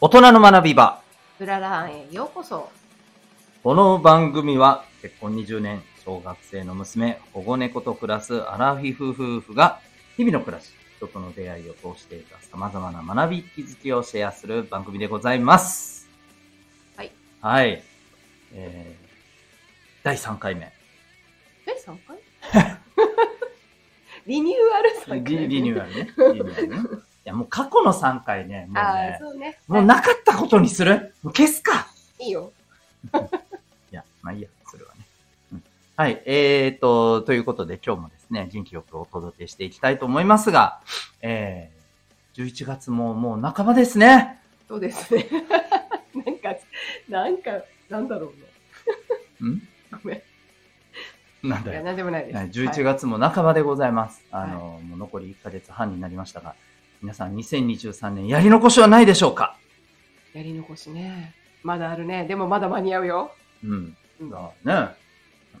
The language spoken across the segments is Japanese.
大人の学び場。うららんへようこそ。この番組は結婚20年、小学生の娘、保護猫と暮らすアラフィフ夫婦が日々の暮らし、人との出会いを通していた様々な学び、気づきをシェアする番組でございます。はい。はい。えー、第3回目。え、3回？リニューアル3回リリニューアルね。リニューアルね。いや、もう過去の3回ね、もうね、そうね。もうなかったことにする？もう消すかいいよ。いや、まあいいや、それはね。うん、はい、えーと、ということで今日もですね、元気よくお届けしていきたいと思いますが、えー、11月ももう半ばですね。そうですね。なんか、なんか、なんだろうね。ん？ごめん。いや、なんだよ。なんでもないです。はい11はい月も半ばでございます。あの、もう残り1ヶ月半になりましたが、皆さん2023年やり残しはないでしょうか？やり残しね。まだあるね。でもまだ間に合うよ。うん。うんだね、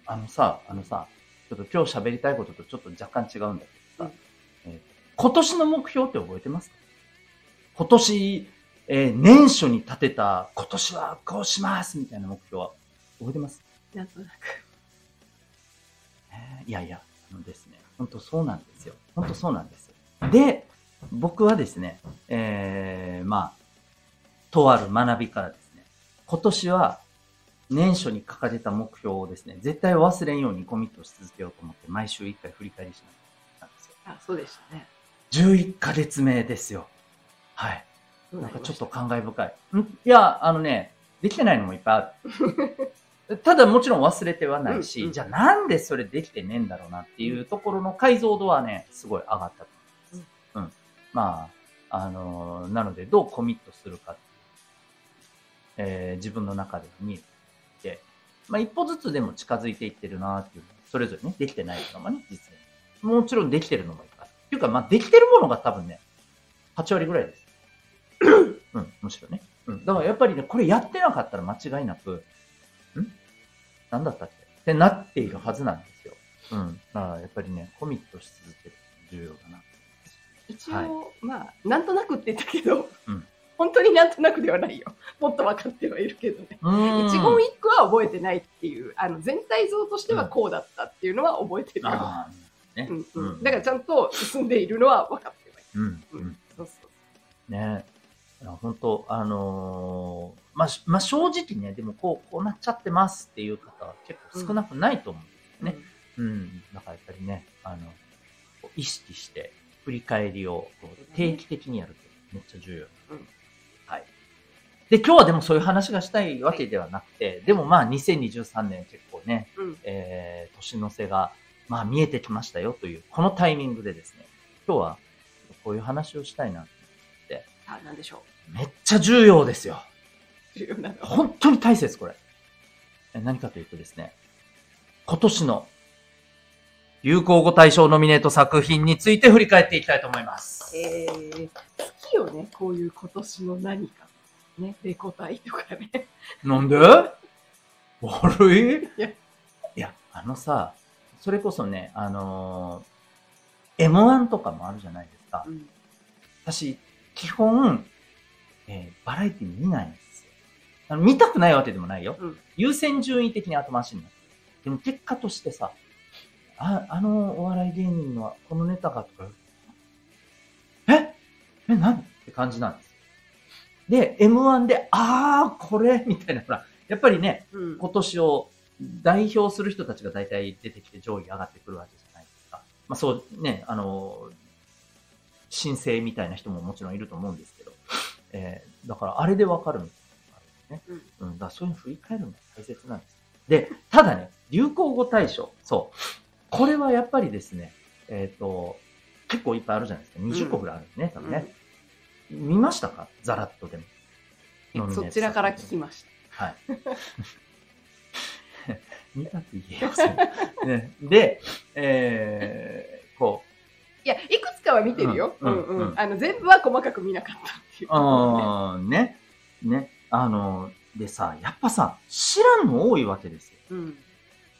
あのさ、あのさ、ちょっと今日喋りたいこととちょっと若干違うんだけどさ、えー今年の目標って覚えてますか？今年、えー年初に立てた今年はこうしますみたいな目標は覚えてます、なんとなく。えーいやいや、あのですね、本当そうなんですよ。本当そうなんですよ。で、僕はですね、えー、まあ、とある学びからですね、今年は年初に掲げた目標をですね、絶対忘れんようにコミットし続けようと思って、毎週1回振り返りしなきゃいけないんですよ。あ、そうでしたね。11ヶ月目ですよ。はい。なんかちょっとか。感慨深い。ん？いや、あのね、できてないのもいっぱいある。ただもちろん忘れてはないし、うんうんじゃあなんでそれできてねえんだろうなっていうところの解像度はね、すごい上がった。まあ、あのーなのでどうコミットするかえー自分の中では見えて、まあ一歩ずつでも近づいていってるなっていう、それぞれね、できてないのもね、実に。もちろんできてるのもいいある。っていうか、まあできてるものが多分ね、8割ぐらいです。うん、むしろね。うん。だからやっぱりね、これやってなかったら間違いなく、ん？なんだったっけ？ってなっているはずなんですよ。うん。だからやっぱりね、コミットし続ける重要だな。一応、はいまあ、なんとなくって言ったけど、うん本当になんとなくではないよ。もっと分かってはいるけどね。一言一句は覚えてないっていう、あの全体像としてはこうだったっていうのは覚えてるよ。ね。うんううんん、だからちゃんと進んでいるのは分かってはいうん。る。ううんん。そうそうね。本当あのーまあ、しまあ、正直ね、でもこう、こうなっちゃってますっていう方は結構少なくないと思うんですよね。うん。だからやっぱりね、あの、意識して振り返りを定期的にやるってめっちゃ重要。うんはい。で、今日はでもそういう話がしたいわけではなくて、でもまあ2023年結構ね、うん。うん。えー、年の瀬が、まあ見えてきましたよという、このタイミングでですね、今日はこういう話をしたいな。あ、なんでしょめっちゃ重要ですよ。う。重要なの？本当に大切、これ。え何かというとですね、今年の流行語大賞ノミネート作品について振り返っていきたいと思います。えー、好きよね、こういう今年の何か。ね、レコ大とかね。なんで？悪い？いやいや、あのさ、それこそね、あのー M1 とかもあるじゃないですか。うん。私、基本、えーバラエティ見ないんですよ。あの見たくないわけでもないよ。うん優先順位的に後回しになってる。でも結果としてさ、あ、あのお笑い芸人のこのネタがとか、え？え、何？って感じなんですよ。で、M1 で、あー、これ？みたいな、ほら、やっぱりね、うん。今年を代表する人たちが大体出てきて上位上がってくるわけじゃないですか。まあそうね、あの、申請みたいな人ももちろんいると思うんですけど、えーだからあれでわかるみたいなのがあるんですね。うん。だからそういうの振り返るのが大切なんです。で、ただね、流行語大賞、そう。これはやっぱりですね、えっ、と、結構いっぱいあるじゃないですか。20個ぐらいあるんですね、多分ね。見ましたか？ザラッとでも。うんそちらから聞きました。はい。見たって言えよ、それね、で、えー、こいや、いくつかは見てるよ。ううんんうん。うんあの、全部は細かく見なかったっていうう、。あーね、ね、あの、でさ、やっぱさ、知らんの多いわけですよ。うん。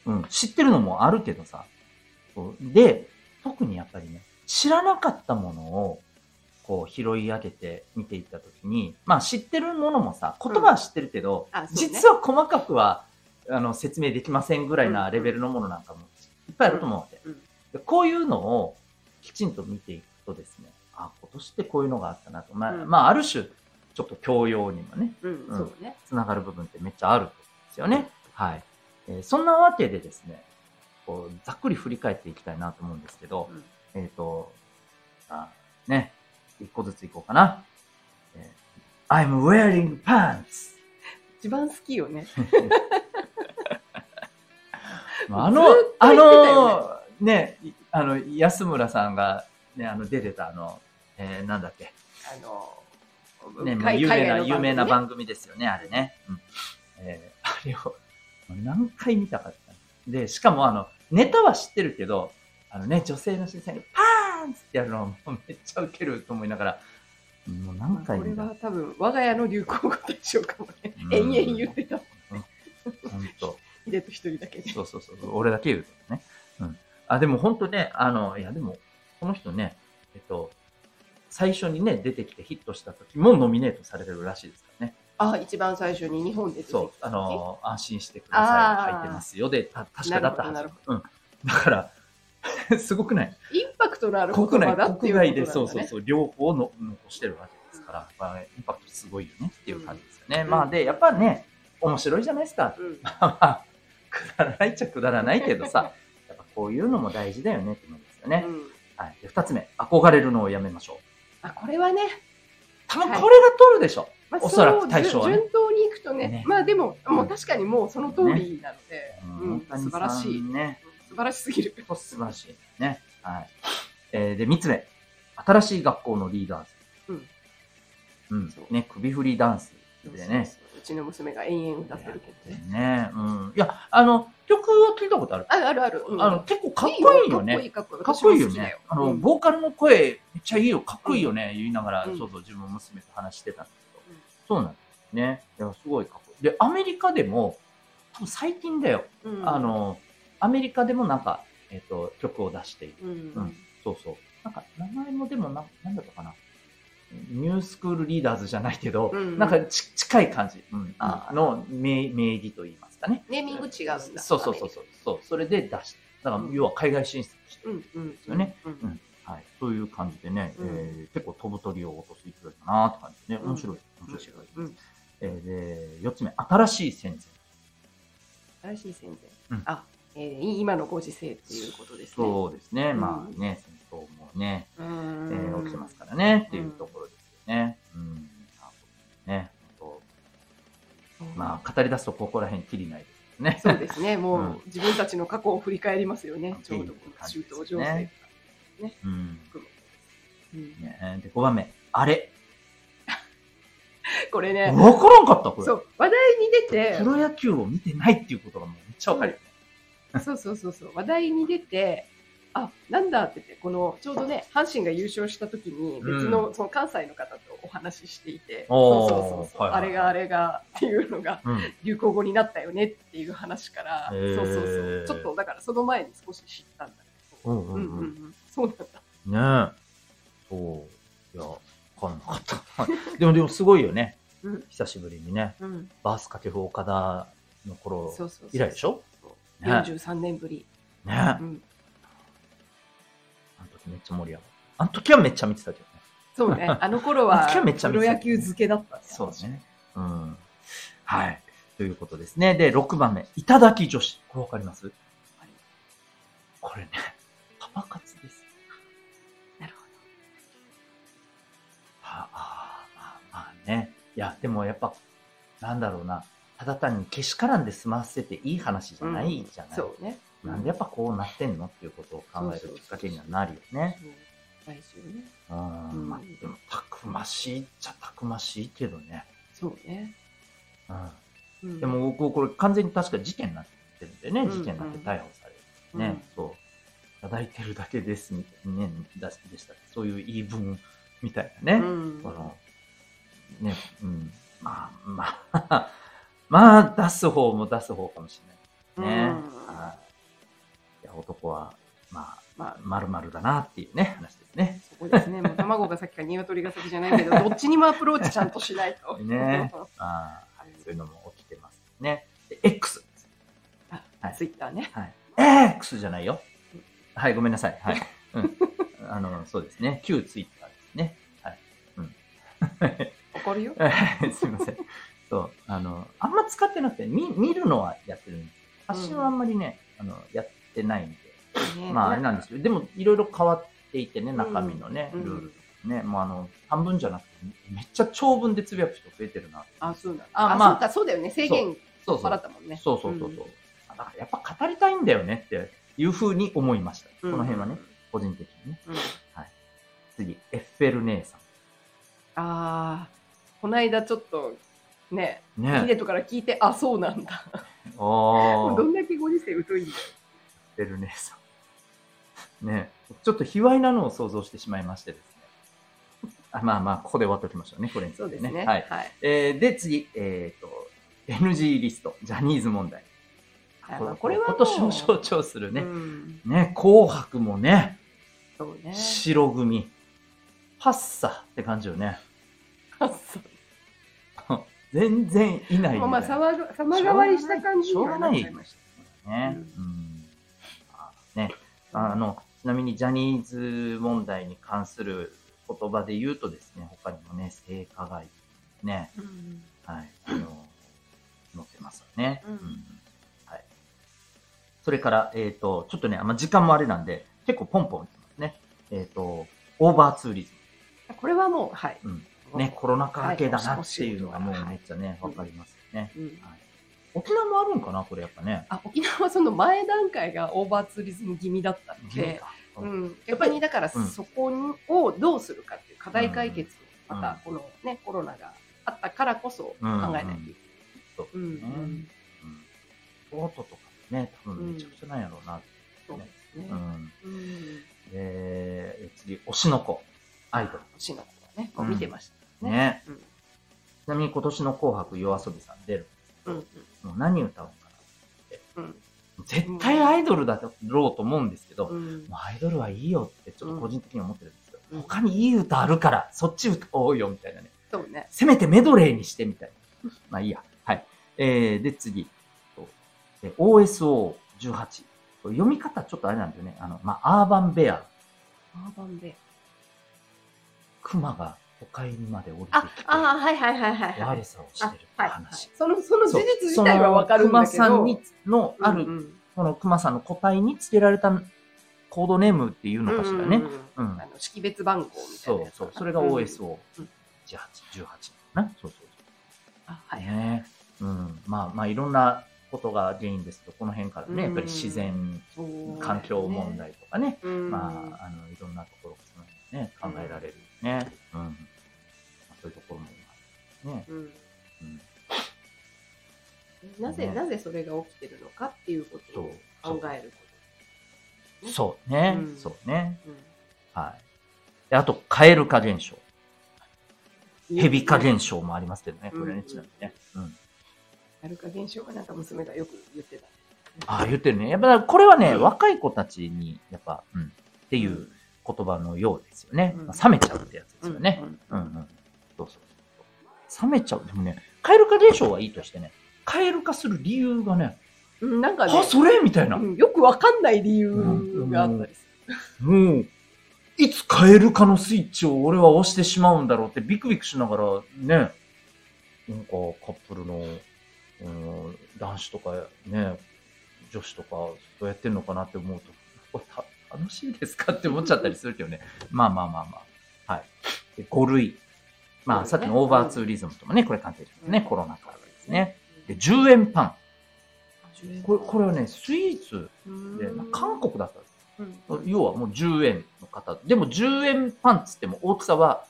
うん、知ってるのもあるけどさ。こうで、特にやっぱりね、知らなかったものを、こう拾い上げて見ていったときに、まあ知ってるものもさ、言葉は知ってるけど、うね実は細かくはあの説明できませんぐらいなレベルのものなんかもいっぱいあると思うわけ。うんでこういうのをきちんと見ていくとですね、あ、今年ってこういうのがあったなと。まあ、うんまあ、ある種、ちょっと教養にもね、うん、ね。つながる部分ってめっちゃあると思うんですよね。はい。えーそんなわけでですね、こうざっくり振り返っていきたいなと思うんですけど、うんえっ、と、あね、一個ずついこうかな。えー I'm wearing pants! 一番好きよね。まああのずっ、とあの、ね、いあの、安村さんが、ね、あの、出てたあの、えーなんだっけ、あの、ね、もう海有名な、有名な番組ですよね、あれね。うんえーあれを、何回見たかった。で、しかもあの、ネタは知ってるけど、あのね、女性の視線がパーンってやるのもうめっちゃウケると思いながら、もう何まあこれは多分、我が家の流行語大賞かもね。うん延々言ってた。本当秀と 一人だけで。そうそうそう。俺だけ言うとね。うん。あ、でも本当ね、あの、いやでも、この人ね、えっと、最初にね、出てきてヒットした時もノミネートされてるらしいです。あ、一番最初に日本でそう、あの、安心してくだあさい。ー入ってますよ。で、た確かだったはず。うん。だから、すごくない？インパクトのある言国内、葉だっていう国外で。そうそうそう、両方の残してるわけですから、まあ、インパクトすごいよねっていう感じですよね。うんまあ、で、やっぱね、面白いじゃないですか。うん。まあ、くだらないっちゃくだらないけどさ、やっぱこういうのも大事だよねって思うんですよね。うんはい。で、二つ目、憧れるのをやめましょう。あ、これはね、多分これが取るでしょ。まあ、おそらく対象はね順順当にいくとねねまあでも、もう確かにもうその通りなので、うんうん素晴らしい。ね。素晴らしすぎる。と素晴らしいね。はい。えー、で、三つ目。新しい学校のリーダーズ。うん。うん。ね、首振りダンスでね。そうちの娘が延々歌ってるけどね。ね。うん。いや、あの、曲は聞いたことある？あるあるある。うんあの、結構かっこいいよね。かっこいいかっこいい。かっこいいよね。あの、うんボーカルの声、めっちゃいいよ、かっこいいよね、言いながら、うんそうそう、自分の娘と話してたんですそうなんですね。いや、すごいかっこいい。で、アメリカでも、多分最近だよ、うんあ、の、アメリカでもなんか、えっ、と、曲を出している。うんうんそうそう。なんか、名前もでもな、なんだったかな。ニュースクールリーダーズじゃないけど、うんなんかち近い感じ、うんあーの名名義と言いますかね。ネーミング違うんだ。そうそうそうそう。そうそれで出して。だから、要は海外進出してるうんうん。ですよね。うんうんはい。そういう感じでね、うんえー結構飛ぶ鳥を落とす勢いだなって感じでね、うん面白い。面面白い。うん。えーで、四つ目、新しい戦前。新しい戦前。うんあ、えー今のご時世っていうことですね。そうですね。うんまあね、戦争もね、うえん。ー起きてますからね、っていうところですよね。うん。あね、まあ、語り出すとここら辺きりないですね。そうですね。もう、うん自分たちの過去を振り返りますよね。ちょうどこの中東情勢じですね。うん。うん。ね、で、5番目、あれ。これね、わからんかった、これ。そう、話題に出て。プ、ロ野球を見てないっていうことがもうめっちゃわかる。よね。そうそうそうそう、話題に出て、あ、なんだって言って、この、ちょうどね、阪神が優勝した時に、別の、その関西の方とお話ししていて、そうそうそうそう、はいはいはい。あれがあれがっていうのがうん。流行語になったよねっていう話から、そうそうそう、ちょっとだからその前に少し知ったんだけど、うんうんうん。うんうんうん、そうなんだ。ねえ。そう。いや、わかんなかった。でも、でもすごいよね。うん久しぶりにね。うん、バース掛布岡田の頃そうそうそう以来でしょ？そうね43年ぶり。ねあうん、の時めっちゃ盛り上がった。あの時はめっちゃ見てたけどね。そうね、あの頃あはプロ野球漬けだったね。そうね。うん。はい。ということですね。で、6番目。いただき女子。これわかります？これね、パパ活や、でもやっぱ、なんだろうな。ただ単にけしからんで済ませていい話じど。ゃないじゃない。そうね。なんでやっぱこうなってんのっていうことを考えるきっかけにはなるよね。うん大事よね。うん。うんまあ、でも、たくましいっちゃたくましいけどね。そうね。うん。うんでも、僕、これ完全に確か事件になってるんでね、うん事件になって逮捕される。ね、そう。いただいてるだけです、みたいなね、だでした。そういう言い分みたいなね。うんこの、ね、うん。まあ、まあ、まあ、出す方も出す方かもしれないね。うんはいいや、男は、まあ、まあ、まるまるだなっていうね、話ですね。そこですね。もう卵が先か鶏が先じゃないけど、どっちにもアプローチちゃんとしないと。ねあーはい、そういうのも起きてますね。で X。あはいツイッターね。はい。X じゃないよ。はい、ごめんなさい。はい。うん。あの、そうですね。旧ツイッターですね。るよ。すいません。そう。あの、あんま使ってなくて、見見るのはやってるんです発信はあんまりね、あの、やってないんで。ねまあ、あれなんですけど、でも、いろいろ変わっていてね、中身のね、うんルールね。もうあの、半分じゃなくて、めっちゃ長文でつぶやく人増えてるな。あ、そうなんだ。あまああ、そうか、そうだよね。制限払。ったもんね。そうそうそうそう。だからやっぱ語りたいんだよねっていうふうに思いました。うんこの辺はね、。個人的にね。うん次、エッフェル姉さああ、この間ちょっと、ね、ん。ヒデねトから聞いて、あ、そうなんだ。おー、エどんだけご時世疎いんだよ。ッフェル姉さん。ねちょっと卑猥なのを想像してしまいましてですね。あまあまあ、ここで終わっておきましょうね、これについてそうですね。はい。はい。えーで、次、えっ、と、NG リスト、ジャニーズ問題。これは今年を象徴するね。うんね、紅白もね、そうね。白組。パッサって感じよね。全然いない。まあ、様変わりした感じにはなっちゃいました。ね。ううん。あね。あの、ちなみにジャニーズ問題に関する言葉で言うとですね、他にもね、性加害ね、うんはい、あの、載ってますよね。うんはい。それから、えっ、と、ちょっとね、あんま時間もあれなんで、結構ポンポンいきますね。えっ、と、オーバーツーリズこれはもう、はい。ム。うん。ね、コロナ禍明けだなはいっていうのがもうはい。めっちゃね、わかりますよね。うん。沖縄もあるんかなこれやっぱね。あ沖縄はその前段階がオーバーツーリズム気味だったので、ううん。ん、逆にだからうん。そこをどうするかっていう課題解決またこのね、コロナがあったからこそ考えないといけない。京都とかね、多分めちゃくちゃなんやろうな。そうね。次、推しの子、アイド星の子はね、見てました。ル。ね。ね。うんちなみに今年の紅白夜遊びさん出るんですけど、うんもう何歌うんかうんな。絶対アイドルだろうと思うんですけど、うんもうアイドルはいいよってちょっと個人的に思ってるんですけど、うん他にいい歌あるから、そっち歌おうよみたいなね。そうね。せめてメドレーにしてみたいな。まあいいや。はい。えー、で、次。とえ OSO18。読み方ちょっとあれなんだよね。あの、まあ、アーバンベア。アーバンで。熊が都会にまで降りてあきて、、あー、はいはいはいはいはい。悪さをしてるってあはいはい話。その、その事そう実自体はわかるんだけど。熊さんにの、ある、うんうんこの熊さんの個体に付けられたコードネームっていうのかしらね。うんうんうんうんあの識別番号みたいそうなやつそう。それが OSO18、18な。そうそうあはいはい。ね。うん。まあまあいろんなことが原因ですけど、この辺からね、やっぱり自然、そう環境問題とかね、うんまあ、あの、いろんなところがその辺ね、考えられるね。うん。まあ、そういうところもね。うんうん。なぜ、ねなぜそれが起きてるのかっていうことを考えるこそうね。うんそうね。と。うんはい。であと、カエル化現象。ヘビ化象。現象もありますけどね、これね、うんちなみにね。うん。やるか現象がなんか娘がよく言ってた。ああ、言ってるね。やっぱ、これはね、うん若い子たちに、やっぱ、うん、っていう言葉のようですよね。うんまあ冷めちゃうってやつですよね。ううんんうん。そうそう。冷めちゃう。でもね、カエル化現象はいいとしてね、カエル化する理由がね、うん。なんかねあ、、それみたいな。うんよくわかんない理由があったりすもう、いつカエル化のスイッチを俺は押してしまうんだろうってビクビクしながらね、なんかカップルの、うん、男子とかね、女子とかそうやってんのかなって思うと、楽しいですかって思っちゃったりするけどね。まあまあまあまあ。はい。で5類。まあ、さっきのオーバーツーリズムともね、これ関係してますね。コロナ禍ですね。る。で、10円パン。うんこれ、これはね、スイーツで、うん韓国だったんです。うん要はもう10円の方。でも10円パンっつっても大きさは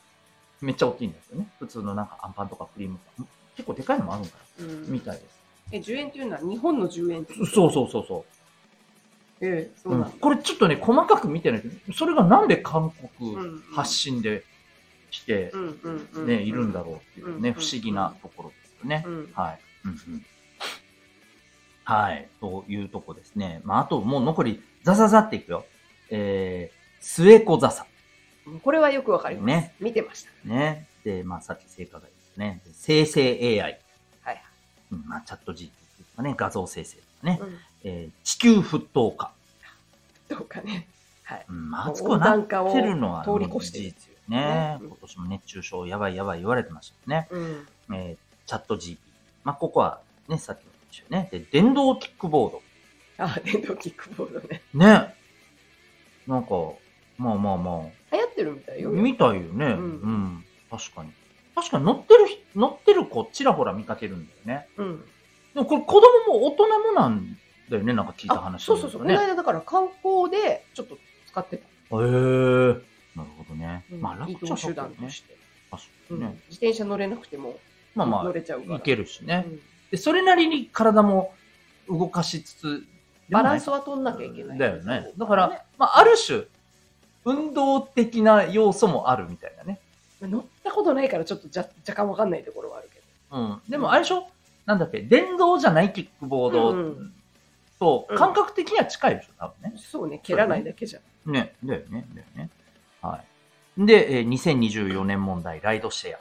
めっちゃ大きいんですよね。普通のなんかアンパンとかクリームパン。結構でかいのもあるんかうんなみたいです。え、10円っていうのは日本の10円そうそうそうそ。ええ、そううなんだ。これちょっとね、細かく見てないけど、それがなんで韓国うん発信で来てね、いるんだろうっていうね、うん不思議なところですよねう。んはい。はい。というとこですね。まあ、あともう残りザザザっていくよ。えー、末子笹。これはよくわかります。ね見てました。ね。で、まあ、さっき成果がですね。で生成 AI。はいまあ、チャット GPT とかね、画像生成ね。うんえー地球沸騰化。どうかね。はい。うん、ま暑くなってるのは通り越してね。うん今年も熱中症やばいやばい言われてましたよね。うん。えーチャット GPT。まあ、ここはね、さっきも言ったよね。で、電動キックボード。あ、電動キックボードね。ね。なんか、まあまあま流行ってるみたいあ、よ。見たいよね。ううんん。確かに。確かに乗ってる人、乗ってる子ちらほら見かけるんだよね。うん。でもこれ子供も大人もなんだよね。なんか聞いたあ、話そうそうそう。こね。の間だから観光でちょっと使ってた。へえー。なるほどね。うんまあ楽移動手。段として。確うんかにね。自転車乗れなくてもまあま乗れちゃうから。あ、いけるしね。うんで、それなりに体も動かしつつ、バランスは取んなきゃいけない。だよね。だから、まあ、ある種、運動的な要素もあるみたいなね。乗ったことないからちょっとじゃ若干わかんないところはあるけど。うん。でも、あれでしょ？なんだっけ電動じゃないキックボードうんとうん感覚的には近いでしょ多分ね。そうね、蹴らないだけじゃん。ね。だよね。だよね。はい。で、えー2024年問題、ライドシェア。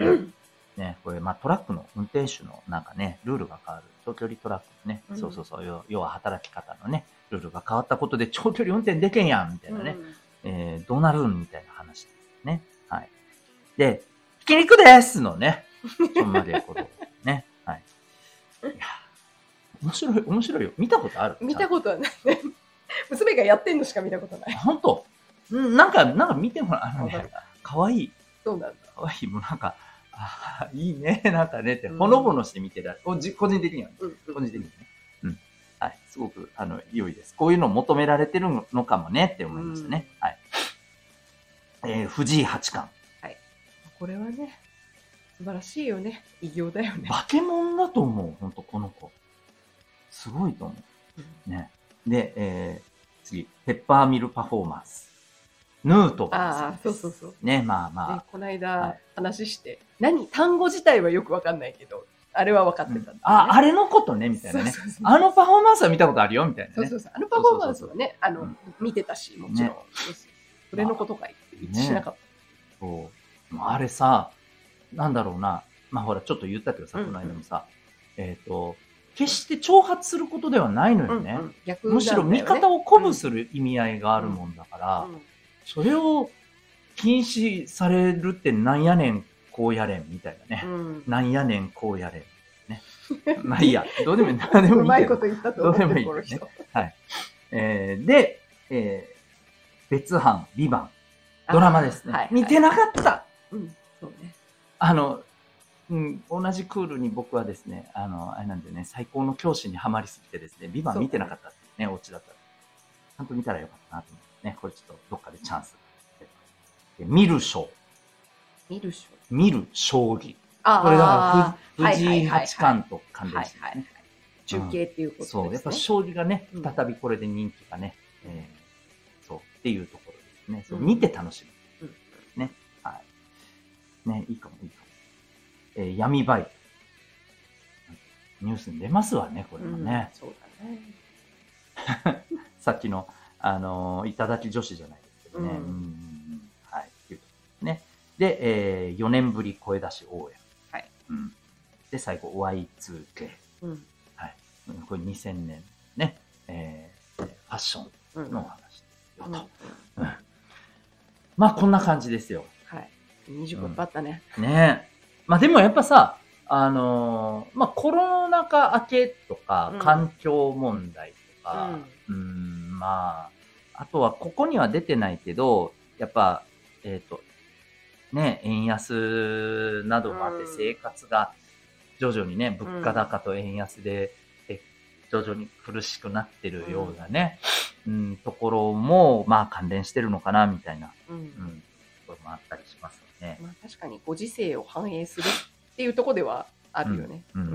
うんね、これ、まあ、トラックの運転手のなんかね、ルールが変わる。長距離トラックのね、うんそうそうそう、要要は働き方のね、ルールが変わったことで長距離運転でけんやん、みたいなね。えーどうなるんみたいな話ですね。はい。で、ひき肉ですのね、ちょんまげこと。面白い、面白いよ。見たことある見たとことはないね。娘がやってんのしか見たことない。本当？うんなんか、なんか見てもらう。あのねわかわいい。そうなんだ。かわいい。もうなんか、あーいいね、なんかねって、うんほのぼのして見てらおじ個人的にはね。うん個人的にはね。うん。はい。すごく、あの、良いです。こういうのを求められてるのかもねって思いましたね。はい。えー藤井八冠。これはね、素晴らしいよね。偉業だよね。化け物だと思う、ほんと、この子。すごいと思う。ね。で、えー、次、ペッパーミルパフォーマンス。ヌートバーああ。そうそうそう。ね、まあまあ。ね、このは間い話して、何？単語自体はよくわかんないけど、あれは分かってたんだよね、あ、あれのことね、みたいなね。そうそうそうあのパフォーマンスは見たことあるよ、みたいなね。そうそうそう。あのパフォーマンスはね、あの、うん見てたし、もちろん。ねそうそうそれのことか言って一致しなかっそう。もうあれさ、なんだろうな。まあほら、ちょっと言ったけどさ、うんこの間もさ、えっ、と、決して挑発することではないのた。よね。うんうん逆むしろ味方を鼓舞する意味合いがあるもんだから、それを禁止されるってなんやねん、こうやれん、みたいなね。うんなんやねん、こうやれん。ね。まあいいや、どうでもいい、うまいこと。言ったとどうでもいいこのけど人。えーで、えー別班、ビバン、ドラマですね。はい見てなかったうん、そうね。あの、うん、同じクールに僕はですね、あの、あれなんでね、最高の教師にはまりすぎてですね、ビバン見てなかったっていうね、オチだった。ちゃんと見たらよかったなと思ってね、これちょっとどっかでチャンス。で見る将、見るしょ。見る将棋。あこれだから、あふ藤井八冠と関連してるね。中継っていうことですね。そう、やっぱ将棋がねうん、再びこれで人気がね、えーそう、っていうところですね。そううん見て楽しむ。うんね。はい。ね、いいかも、いいかも。えー闇バイト。ニュースに出ますわね、これもね。うんそうだね。さっきの、あのーいただき女子じゃないですけどね。うんうんはい。ね。で、えー4年ぶり声出し応援。はい。うん。で、最後、Y2K。うん。うんこれ2000年ね、えーファッショうんンのお話ですようんと。うんまあ、こんな感じですよ。はい。20個いっぱいあったね。ねまあ、でもやっぱさ、あのーまあ、コロナ禍明けとかうん、環境問題とか、うん、まあ、あとはここには出てないけど、やっぱ、えっ、と、ね、円安などもあってうん生活が徐々にね、物価高と円安で、え徐々に苦しくなってるようなね、うん、ところも、まあ関連してるのかな、みたいな、うん。うん、ところもあったりしますよね。まあ確かにご時世を反映するっていうところではあるよね。うんうん。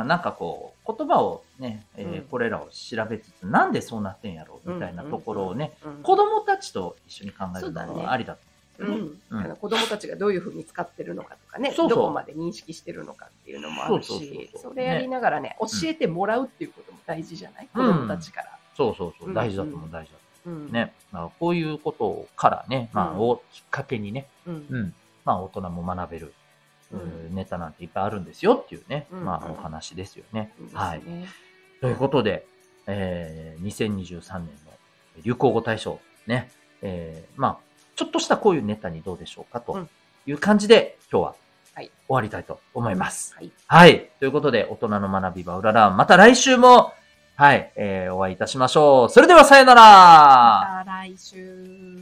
うん。なんかこう、言葉をね、えーうん。これらを調べつつ、なんでそうなってんやろうみたいなところをね、うん子供たちと一緒に考えるのはありだとう。ん。うん。あの子供たちがどういうふうに使ってるのかとかねそうそう。どこまで認識してるのかっていうのもあるそうそうそうしそう。それやりながらね教えてもらうっていうことも大事じゃない、子供たちから。そうそうそう。う、ん。大事だと思う、大事だとう。ん。ね。まあ、こういうことからね、まあ、うんをきっかけにね、うん。うん。まあ、大人も学べる、ネタなんていっぱいあるんですよっていうね、うんまあ、お話ですよね。はい。ね。ということで、えー、2023年の流行語大賞ね、えー、まあ、ちょっとしたこういうネタにどうでしょうかとうんいう感じで、今日ははい終わりたいと思います。はい。はい。ということで、大人の学び場うらら、また来週も、はい、えー、お会いいたしましょう。それではさよならまた来週。